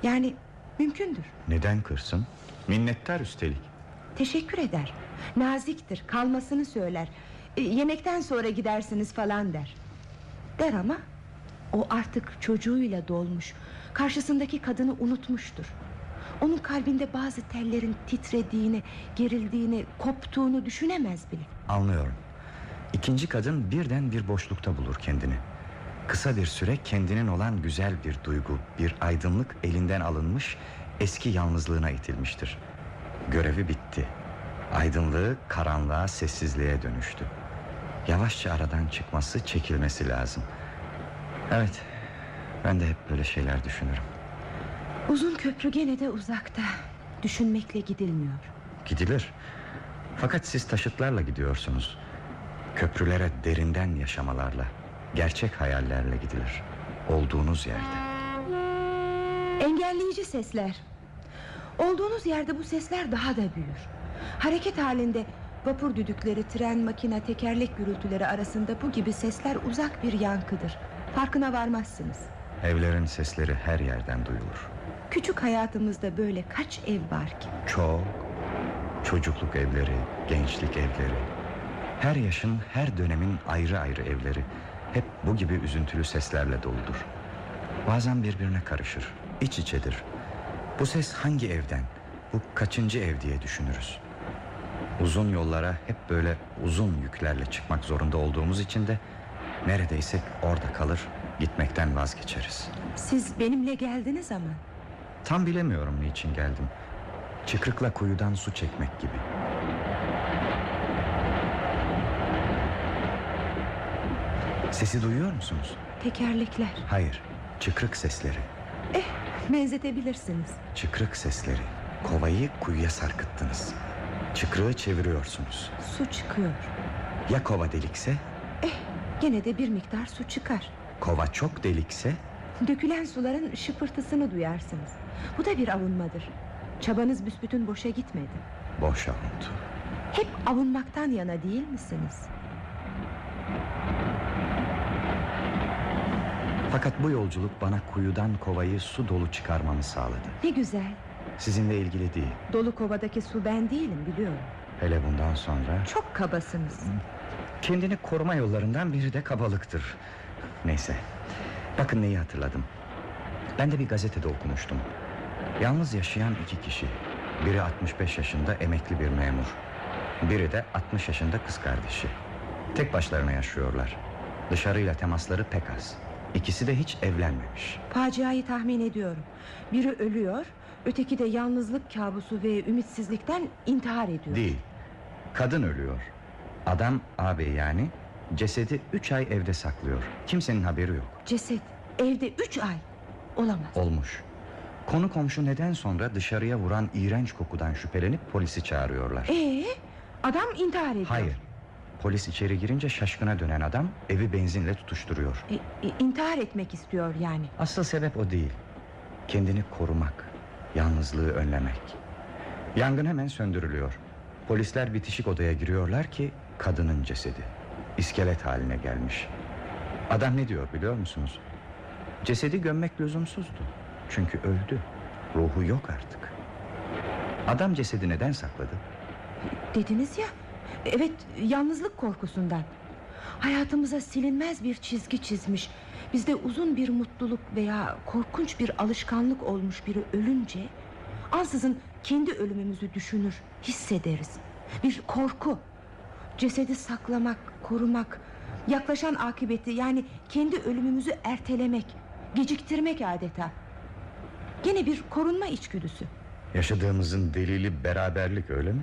Yani mümkündür. Neden kırsın? Minnettar üstelik Teşekkür eder. Naziktir, kalmasını söyler. E, yemekten sonra gidersiniz falan der. Der ama o artık çocuğuyla dolmuş. Karşısındaki kadını unutmuştur. Onun kalbinde bazı tellerin titrediğini, gerildiğini, koptuğunu düşünemez bile. Anlıyorum İkinci kadın birden bir boşlukta bulur kendini Kısa bir süre kendinin olan güzel bir duygu Bir aydınlık elinden alınmış Eski yalnızlığına itilmiştir Görevi bitti. Aydınlığı karanlığa sessizliğe dönüştü. Yavaşça aradan çıkması çekilmesi lazım. Evet Ben de hep böyle şeyler düşünürüm. Uzun köprü gene de uzakta. Düşünmekle gidilmiyor. Gidilir. Fakat siz taşıtlarla gidiyorsunuz. Köprülere derinden yaşamalarla Gerçek hayallerle gidilir. Olduğunuz yerde. Engelleyici sesler. Olduğunuz yerde bu sesler daha da büyür. Hareket halinde vapur düdükleri, tren, makine, tekerlek gürültüleri arasında bu gibi sesler uzak bir yankıdır. Farkına varmazsınız. Evlerin sesleri her yerden duyulur Küçük hayatımızda böyle kaç ev var ki? Çok Çocukluk evleri, gençlik evleri Her yaşın, her dönemin ayrı ayrı evleri Hep bu gibi üzüntülü seslerle doludur Bazen birbirine karışır, iç içedir Bu ses hangi evden, bu kaçıncı ev diye düşünürüz Uzun yollara hep böyle uzun yüklerle çıkmak zorunda olduğumuz için de Neredeyse orada kalır, gitmekten vazgeçeriz Siz benimle geldiniz ama. Tam bilemiyorum niçin geldim. Çıkrıkla kuyudan su çekmek gibi. Sesi duyuyor musunuz? Tekerlekler. Hayır, çıkrık sesleri. Eh, benzetebilirsiniz. Çıkrık sesleri. Kovayı kuyuya sarkıttınız. Çıkrığı çeviriyorsunuz. Su çıkıyor. Ya kova delikse? Eh, gene de bir miktar su çıkar. Kova çok delikse? Dökülen suların şıpırtısını duyarsınız. Bu da bir avunmadır. Çabanız büsbütün boşa gitmedi. Boş avuntu. Hep avunmaktan yana değil misiniz? Fakat bu yolculuk bana kuyudan kovayı su dolu çıkarmamı sağladı. Ne güzel. Sizinle ilgili değil. Dolu kovadaki su ben değilim biliyorum. Hele bundan sonra Çok kabasınız. Kendini koruma yollarından biri de kabalıktır. Neyse. Bakın neyi hatırladım. Ben de bir gazetede okumuştum. Yalnız yaşayan iki kişi. Biri 65 yaşında emekli bir memur. Biri de 60 yaşında kız kardeşi. Tek başlarına yaşıyorlar. Dışarıyla temasları pek az. İkisi de hiç evlenmemiş. Faciayı tahmin ediyorum. Biri ölüyor, öteki de yalnızlık kabusu ve ümitsizlikten intihar ediyor. Değil. Kadın ölüyor. Adam ağabey yani cesedi 3 ay evde saklıyor. Kimsenin haberi yok. Ceset evde üç ay. Olamaz. Olmuş. Konu komşu neden sonra dışarıya vuran iğrenç kokudan şüphelenip polisi çağırıyorlar. Ee, adam intihar ediyor. Hayır. Polis içeri girince şaşkına dönen adam evi benzinle tutuşturuyor. E, e, intihar etmek istiyor yani. Asıl sebep o değil. Kendini korumak, yalnızlığı önlemek. Yangın hemen söndürülüyor. Polisler bitişik odaya giriyorlar ki kadının cesedi. İskelet haline gelmiş. Adam ne diyor biliyor musunuz? Cesedi gömmek lüzumsuzdu. Çünkü öldü. Ruhu yok artık. Adam cesedi neden sakladı? Dediniz ya. Evet, yalnızlık korkusundan. Hayatımıza silinmez bir çizgi çizmiş. Bizde uzun bir mutluluk veya korkunç bir alışkanlık olmuş biri ölünce ansızın kendi ölümümüzü düşünür, hissederiz. Bir korku. Cesedi saklamak, korumak, yaklaşan akıbeti yani kendi ölümümüzü ertelemek, geciktirmek adeta. Gene bir korunma içgüdüsü. Yaşadığımızın delili beraberlik öyle mi?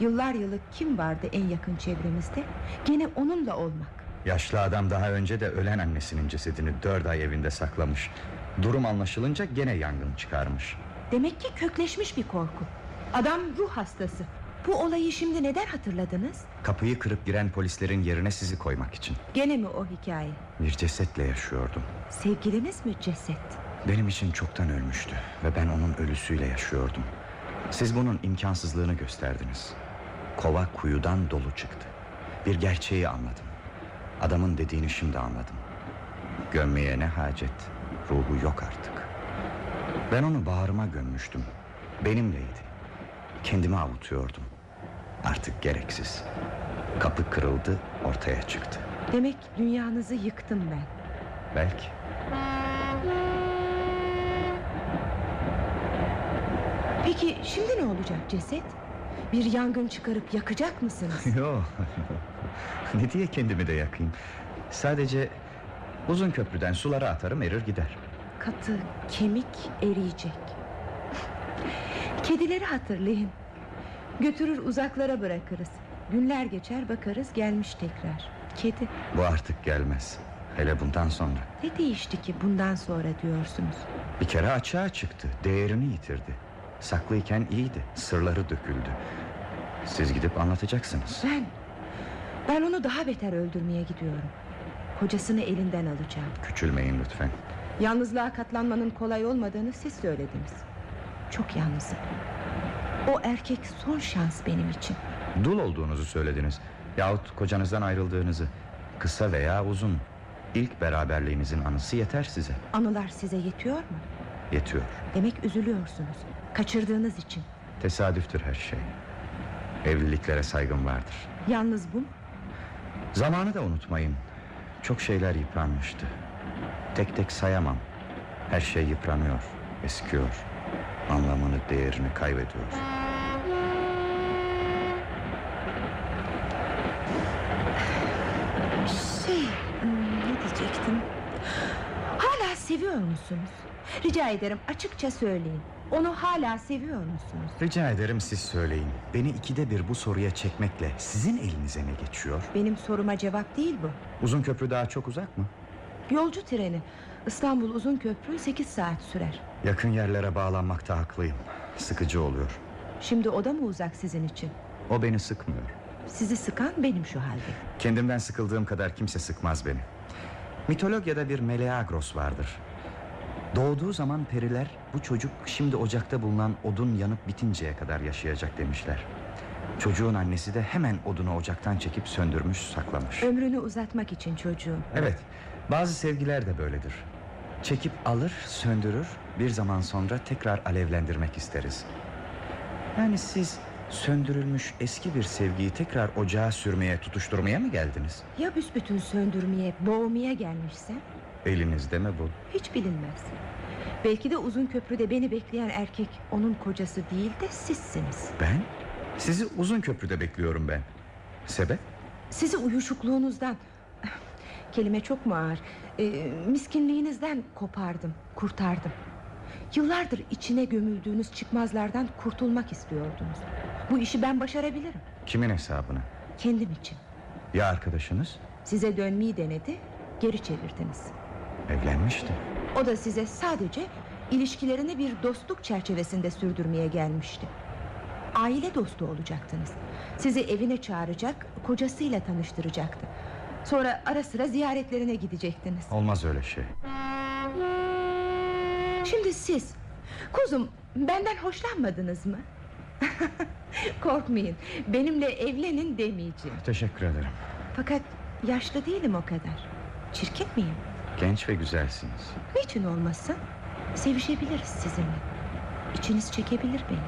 Yıllar yılı kim vardı en yakın çevremizde? Gene onunla olmak. Yaşlı adam daha önce de ölen annesinin cesedini dört ay evinde saklamış. Durum anlaşılınca gene yangın çıkarmış. Demek ki kökleşmiş bir korku. Adam ruh hastası. Bu olayı şimdi neden hatırladınız? Kapıyı kırıp giren polislerin yerine sizi koymak için. Gene mi o hikaye? Bir cesetle yaşıyordum. Sevgiliniz mi ceset? Benim için çoktan ölmüştü ve ben onun ölüsüyle yaşıyordum. Siz bunun imkansızlığını gösterdiniz. Kova kuyudan dolu çıktı. Bir gerçeği anladım. Adamın dediğini şimdi anladım. Gömmeye ne hacet? Ruhu yok artık. Ben onu bağrıma gömmüştüm. Benimleydi. Kendimi avutuyordum. Artık gereksiz. Kapı kırıldı, ortaya çıktı. Demek dünyanızı yıktım ben. Belki. Peki şimdi ne olacak ceset? Bir yangın çıkarıp yakacak mısınız? Yok. ne diye kendimi de yakayım? Sadece uzun köprüden sulara atarım erir gider. Katı, kemik eriyecek. Kedileri hatırlayın. Götürür uzaklara bırakırız. Günler geçer bakarız gelmiş tekrar. Kedi. Bu artık gelmez. Hele bundan sonra. Ne değişti ki bundan sonra diyorsunuz? Bir kere açığa çıktı. Değerini yitirdi. Saklıyken iyiydi. Sırları döküldü. Siz gidip anlatacaksınız. Ben, ben onu daha beter öldürmeye gidiyorum. Kocasını elinden alacağım. Küçülmeyin lütfen. Yalnızlığa katlanmanın kolay olmadığını siz söylediniz. Çok yalnızım. O erkek son şans benim için. Dul olduğunuzu söylediniz. Yahut kocanızdan ayrıldığınızı. Kısa veya uzun. İlk beraberliğinizin anısı yeter size. Anılar size yetiyor mu? Yetiyor. Demek üzülüyorsunuz. Kaçırdığınız için. Tesadüftür her şey. Evliliklere saygım vardır. Yalnız bu mu? Zamanı da unutmayın. Çok şeyler yıpranmıştı. Tek tek sayamam. Her şey yıpranıyor, eskiyor. Anlamını, değerini kaybediyor. Şey, hmm, ne diyecektim? Hala seviyor musunuz? Rica ederim açıkça söyleyin. Onu hala seviyor musunuz? Rica ederim siz söyleyin. Beni ikide bir bu soruya çekmekle sizin elinize ne geçiyor? Benim soruma cevap değil bu. Uzun köprü daha çok uzak mı? Yolcu treni. İstanbul Uzun Köprü 8 saat sürer. Yakın yerlere bağlanmakta haklıyım. Sıkıcı oluyor. Şimdi o da mı uzak sizin için? O beni sıkmıyor. Sizi sıkan benim şu halde. Kendimden sıkıldığım kadar kimse sıkmaz beni. Mitolojide bir Meleagros vardır. Doğduğu zaman periler bu çocuk şimdi ocakta bulunan odun yanıp bitinceye kadar yaşayacak demişler. Çocuğun annesi de hemen odunu ocaktan çekip söndürmüş saklamış. Ömrünü uzatmak için çocuğum. Evet bazı sevgiler de böyledir. Çekip alır söndürür bir zaman sonra tekrar alevlendirmek isteriz. Yani siz söndürülmüş eski bir sevgiyi tekrar ocağa sürmeye tutuşturmaya mı geldiniz? Ya büsbütün söndürmeye, boğmaya gelmişsem? Elinizde mi bu? Hiç bilinmez. Belki de uzun köprüde beni bekleyen erkek onun kocası değil de sizsiniz. Ben? Sizi uzun köprüde bekliyorum ben. Sebep? Sizi uyuşukluğunuzdan, kelime çok mu ağır, Ee, miskinliğinizden kopardım, kurtardım. Yıllardır içine gömüldüğünüz çıkmazlardan kurtulmak istiyordunuz. Bu işi ben başarabilirim, Kimin hesabına? kendim için. Ya arkadaşınız? Size dönmeyi denedi, geri çevirdiniz. Evlenmişti. O da size sadece ilişkilerini bir dostluk çerçevesinde sürdürmeye gelmişti. Aile dostu olacaktınız. Sizi evine çağıracak, kocasıyla tanıştıracaktı. Sonra ara sıra ziyaretlerine gidecektiniz. Olmaz öyle şey. Şimdi siz, kuzum benden hoşlanmadınız mı? Korkmayın, benimle evlenin demeyeceğim. Teşekkür ederim. Fakat yaşlı değilim o kadar. Çirkin miyim? Genç ve güzelsiniz. Niçin olmasın? Sevişebiliriz sizinle. İçiniz çekebilir beni.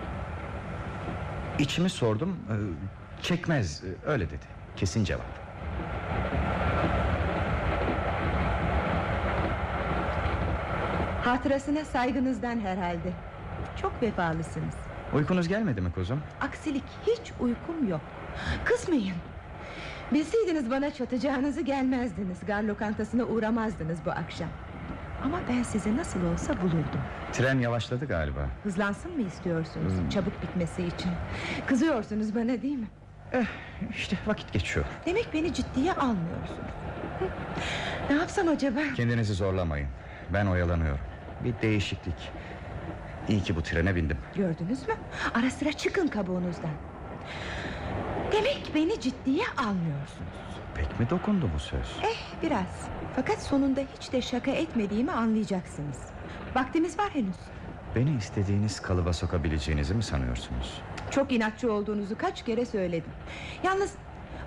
İçimi sordum. e, Çekmez e, öyle dedi. Kesin cevap. Hatırasına saygınızdan herhalde. Çok vefalısınız. Uykunuz gelmedi mi kuzum? Aksilik hiç uykum yok. Kızmayın. Bilseydiniz bana çatacağınızı gelmezdiniz. Gar lokantasına uğramazdınız bu akşam. Ama ben sizi nasıl olsa bulurdum. Tren yavaşladı galiba. Hızlansın mı istiyorsunuz? Hmm. Çabuk bitmesi için. Kızıyorsunuz bana değil mi? İşte vakit geçiyor. Demek beni ciddiye almıyorsunuz. Ne yapsam acaba? Kendinizi zorlamayın. Ben oyalanıyorum. Bir değişiklik. İyi ki bu trene bindim. Gördünüz mü? Ara sıra çıkın kabuğunuzdan. Demek beni ciddiye almıyorsunuz. Pek mi dokundu bu söz? Eh biraz. Fakat sonunda hiç de şaka etmediğimi anlayacaksınız. Vaktimiz var henüz. Beni istediğiniz kalıba sokabileceğinizi mi sanıyorsunuz? Çok inatçı olduğunuzu kaç kere söyledim. Yalnız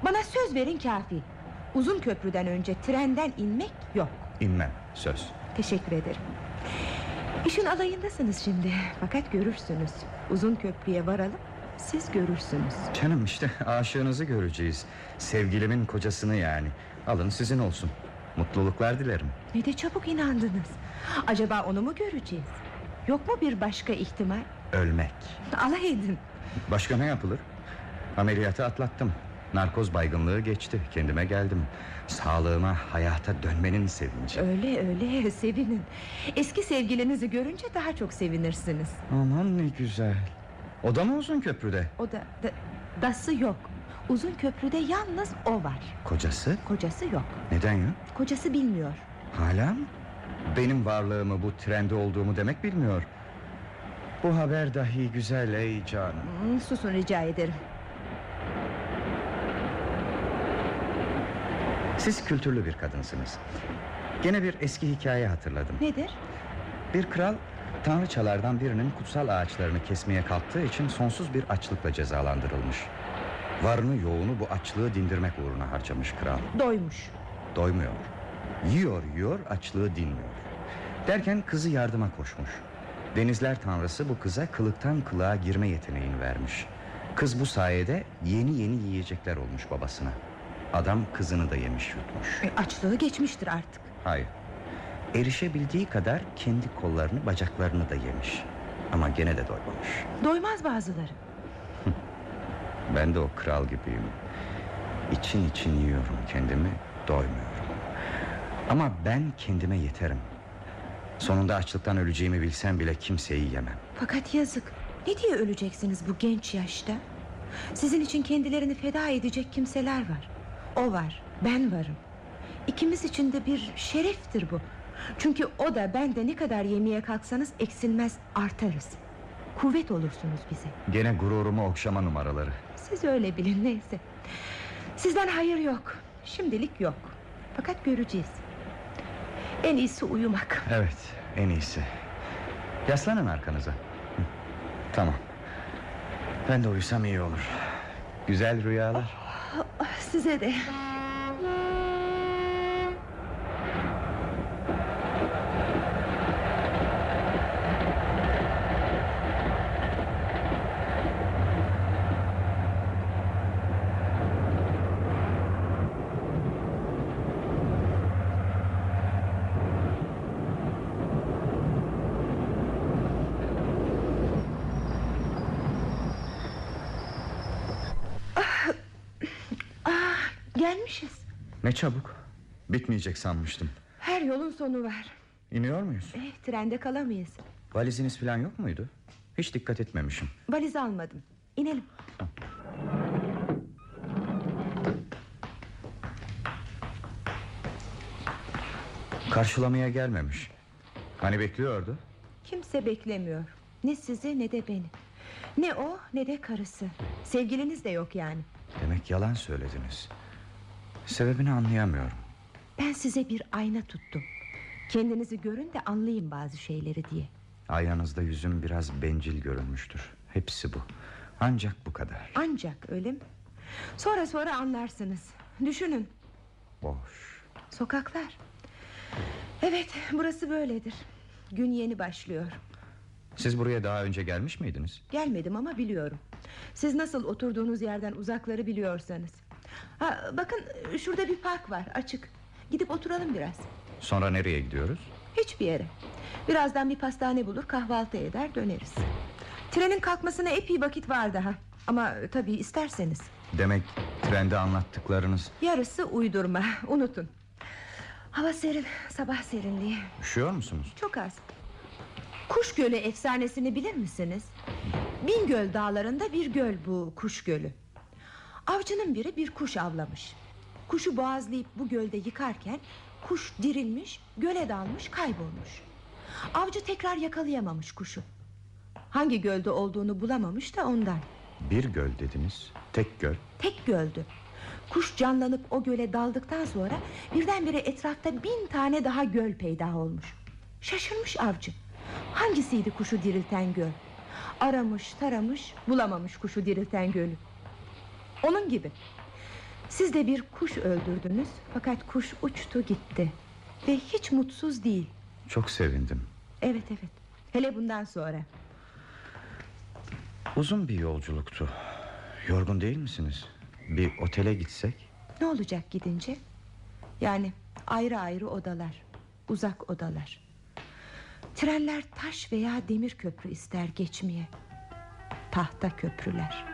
bana söz verin kafi. Uzun köprüden önce trenden inmek yok. İnmem. Söz. Teşekkür ederim. İşin alayındasınız şimdi. Fakat görürsünüz. Uzun köprüye varalım. Siz görürsünüz. Canım işte aşığınızı göreceğiz. Sevgilimin kocasını yani. Alın sizin olsun. Mutluluklar dilerim. Ne de çabuk inandınız. Acaba onu mu göreceğiz? Yok mu bir başka ihtimal? Ölmek. Alay edin. Başka ne yapılır? Ameliyatı atlattım. Narkoz baygınlığı geçti. Kendime geldim. Sağlığıma, hayata dönmenin sevinci. Öyle öyle sevinin. Eski sevgilinizi görünce daha çok sevinirsiniz. Aman ne güzel. O da mı uzun köprüde? O da, da dası yok. Uzun köprüde yalnız o var. Kocası? Kocası yok. Neden yok? Kocası bilmiyor. Hala mı? Benim varlığımı bu trende olduğumu demek bilmiyor. Bu haber dahi güzel ey canım. Hmm, susun rica ederim. Siz kültürlü bir kadınsınız. Gene bir eski hikaye hatırladım. Nedir? Bir kral tanrıçalardan birinin kutsal ağaçlarını kesmeye kalktığı için sonsuz bir açlıkla cezalandırılmış. Varını yoğunu bu açlığı dindirmek uğruna harcamış kral. Doymuş. Doymuyor. Yiyor yiyor açlığı dinmiyor. Derken kızı yardıma koşmuş. Denizler tanrısı bu kıza kılıktan kılığa girme yeteneğini vermiş. Kız bu sayede yeni yeni yiyecekler olmuş babasına. Adam kızını da yemiş yutmuş. E, açlığı geçmiştir artık. Hayır. Erişebildiği kadar kendi kollarını bacaklarını da yemiş. Ama gene de doymamış. Doymaz bazıları. Ben de o kral gibiyim. İçin için yiyorum kendimi, doymuyorum. Ama ben kendime yeterim. Sonunda açlıktan öleceğimi bilsem bile kimseyi yemem. Fakat yazık. Ne diye öleceksiniz bu genç yaşta? Sizin için kendilerini feda edecek kimseler var. O var, ben varım. İkimiz için de bir şereftir bu. Çünkü o da ben de ne kadar yemeye kalksanız eksilmez artarız. Kuvvet olursunuz bize. Gene gururumu okşama numaraları. Siz öyle bilin neyse. Sizden hayır yok. Şimdilik yok. Fakat göreceğiz. En iyisi uyumak. Evet, en iyisi. Yaslanın arkanıza. Hı, Tamam. Ben de uyusam iyi olur. Güzel rüyalar. Size de. Gelmişiz. Ne çabuk. Bitmeyecek sanmıştım. Her yolun sonu var. İniyor muyuz? Eh, trende kalamayız. Valiziniz falan yok muydu? Hiç dikkat etmemişim. Valiz almadım. İnelim. Karşılamaya gelmemiş. Hani bekliyordu? Kimse beklemiyor. Ne sizi ne de beni. Ne o ne de karısı. Sevgiliniz de yok yani. Demek yalan söylediniz. Sebebini anlayamıyorum. Ben size bir ayna tuttum. Kendinizi görün de anlayın bazı şeyleri diye. Aynanızda yüzüm biraz bencil görünmüştür. Hepsi bu. Ancak bu kadar. Ancak öyle mi? Sonra sonra anlarsınız. Düşünün. Boş. Sokaklar. Evet burası böyledir. Gün yeni başlıyor. Siz buraya daha önce gelmiş miydiniz? Gelmedim ama biliyorum. Siz nasıl oturduğunuz yerden uzakları biliyorsanız. Ha, bakın şurada bir park var açık. Gidip oturalım biraz. Sonra nereye gidiyoruz? Hiçbir yere. Birazdan bir pastane bulur kahvaltı eder döneriz. Trenin kalkmasına epey vakit var daha. Ama tabii isterseniz. Demek trende anlattıklarınız... Yarısı uydurma unutun. Hava serin sabah serinliği. Üşüyor musunuz? Çok az. Kuş Gölü efsanesini bilir misiniz? Bingöl dağlarında bir göl bu Kuş Gölü. Avcının biri bir kuş avlamış. Kuşu boğazlayıp bu gölde yıkarken kuş dirilmiş, göle dalmış, kaybolmuş. Avcı tekrar yakalayamamış kuşu. Hangi gölde olduğunu bulamamış da ondan. Bir göl dediniz. Tek göl. Tek göldü. Kuş canlanıp o göle daldıktan sonra birdenbire etrafta bin tane daha göl peyda olmuş. Şaşırmış avcı. Hangisiydi kuşu dirilten göl? Aramış taramış bulamamış kuşu dirilten gölü. Onun gibi. Siz de bir kuş öldürdünüz fakat kuş uçtu gitti. Ve hiç mutsuz değil. Çok sevindim. Evet evet. Hele bundan sonra. Uzun bir yolculuktu. Yorgun değil misiniz? Bir otele gitsek? Ne olacak gidince? Yani ayrı ayrı odalar, uzak odalar. Trenler taş veya demir köprü ister geçmeye. Tahta köprüler.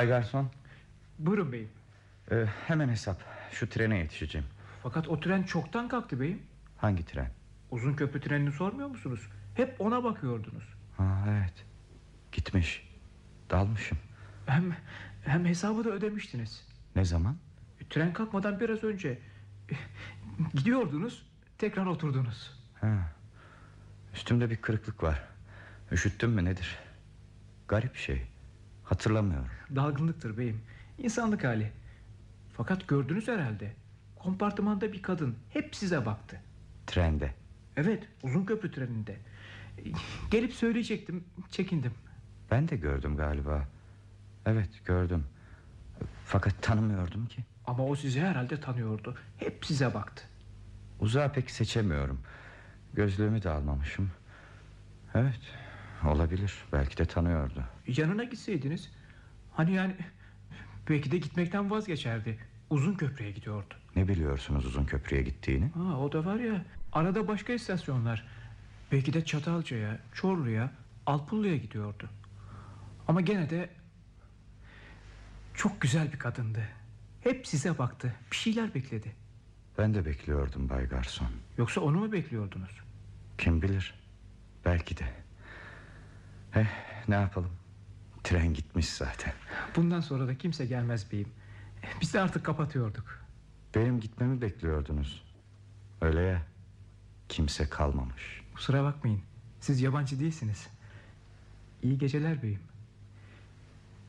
Bay Garson, Buyurun beyim. e, hemen hesap. Şu trene yetişeceğim. Fakat o tren çoktan kalktı beyim. Hangi tren? Uzun köprü trenini sormuyor musunuz? Hep ona bakıyordunuz. Ha, evet. Gitmiş. Dalmışım. Hem hem hesabı da ödemiştiniz. Ne zaman? Tren kalkmadan biraz önce gidiyordunuz, tekrar oturdunuz. Ha. Üstümde bir kırıklık var. Üşüttüm mü nedir? Garip şey. Hatırlamıyorum. Dalgınlıktır beyim. İnsanlık hali. Fakat gördünüz herhalde. Kompartımanda bir kadın hep size baktı. Trende. Evet, uzun köprü treninde. Gelip söyleyecektim, çekindim. Ben de gördüm galiba. Evet gördüm. Fakat tanımıyordum ki. Ama o sizi herhalde tanıyordu. Hep size baktı. Uzağı pek seçemiyorum. Gözlüğümü de almamışım. Evet olabilir. Belki de tanıyordu. Yanına gitseydiniz Hani yani Belki de gitmekten vazgeçerdi Uzun köprüye gidiyordu Ne biliyorsunuz uzun köprüye gittiğini? ha, O da var ya Arada başka istasyonlar Belki de Çatalca'ya, Çorlu'ya Alpullu'ya gidiyordu Ama gene de Çok güzel bir kadındı Hep size baktı Bir şeyler bekledi Ben de bekliyordum Bay Garson. Yoksa onu mu bekliyordunuz Kim bilir? Belki de. Eh, ne yapalım? Tren gitmiş zaten. Bundan sonra da kimse gelmez beyim Biz de artık kapatıyorduk Benim gitmemi bekliyordunuz. Öyle ya. Kimse kalmamış. Kusura bakmayın Siz yabancı değilsiniz İyi geceler beyim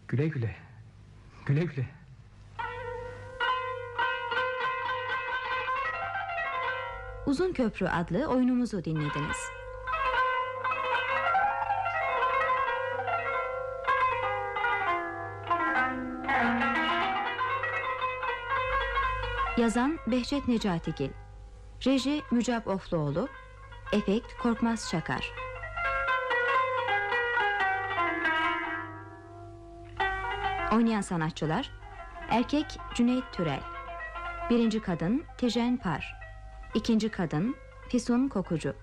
Güle güle Güle güle Uzun Köprü adlı oyunumuzu dinlediniz. Yazan Behçet Necatigil Reji Mücap Ofluoğlu. Efekt Korkmaz Çakar. Oynayan sanatçılar Erkek Cüneyt Türel. Birinci kadın Tijen Par. İkinci kadın Füsun Kokucu.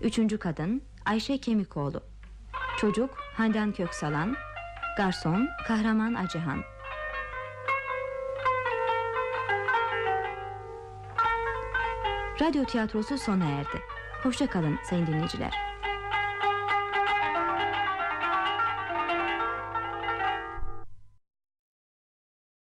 Üçüncü kadın Ayşe Kemikoğlu. Çocuk Handan Köksalan. Garson Kahraman Acehan Radyo tiyatrosu sona erdi. Hoşça kalın sayın dinleyiciler.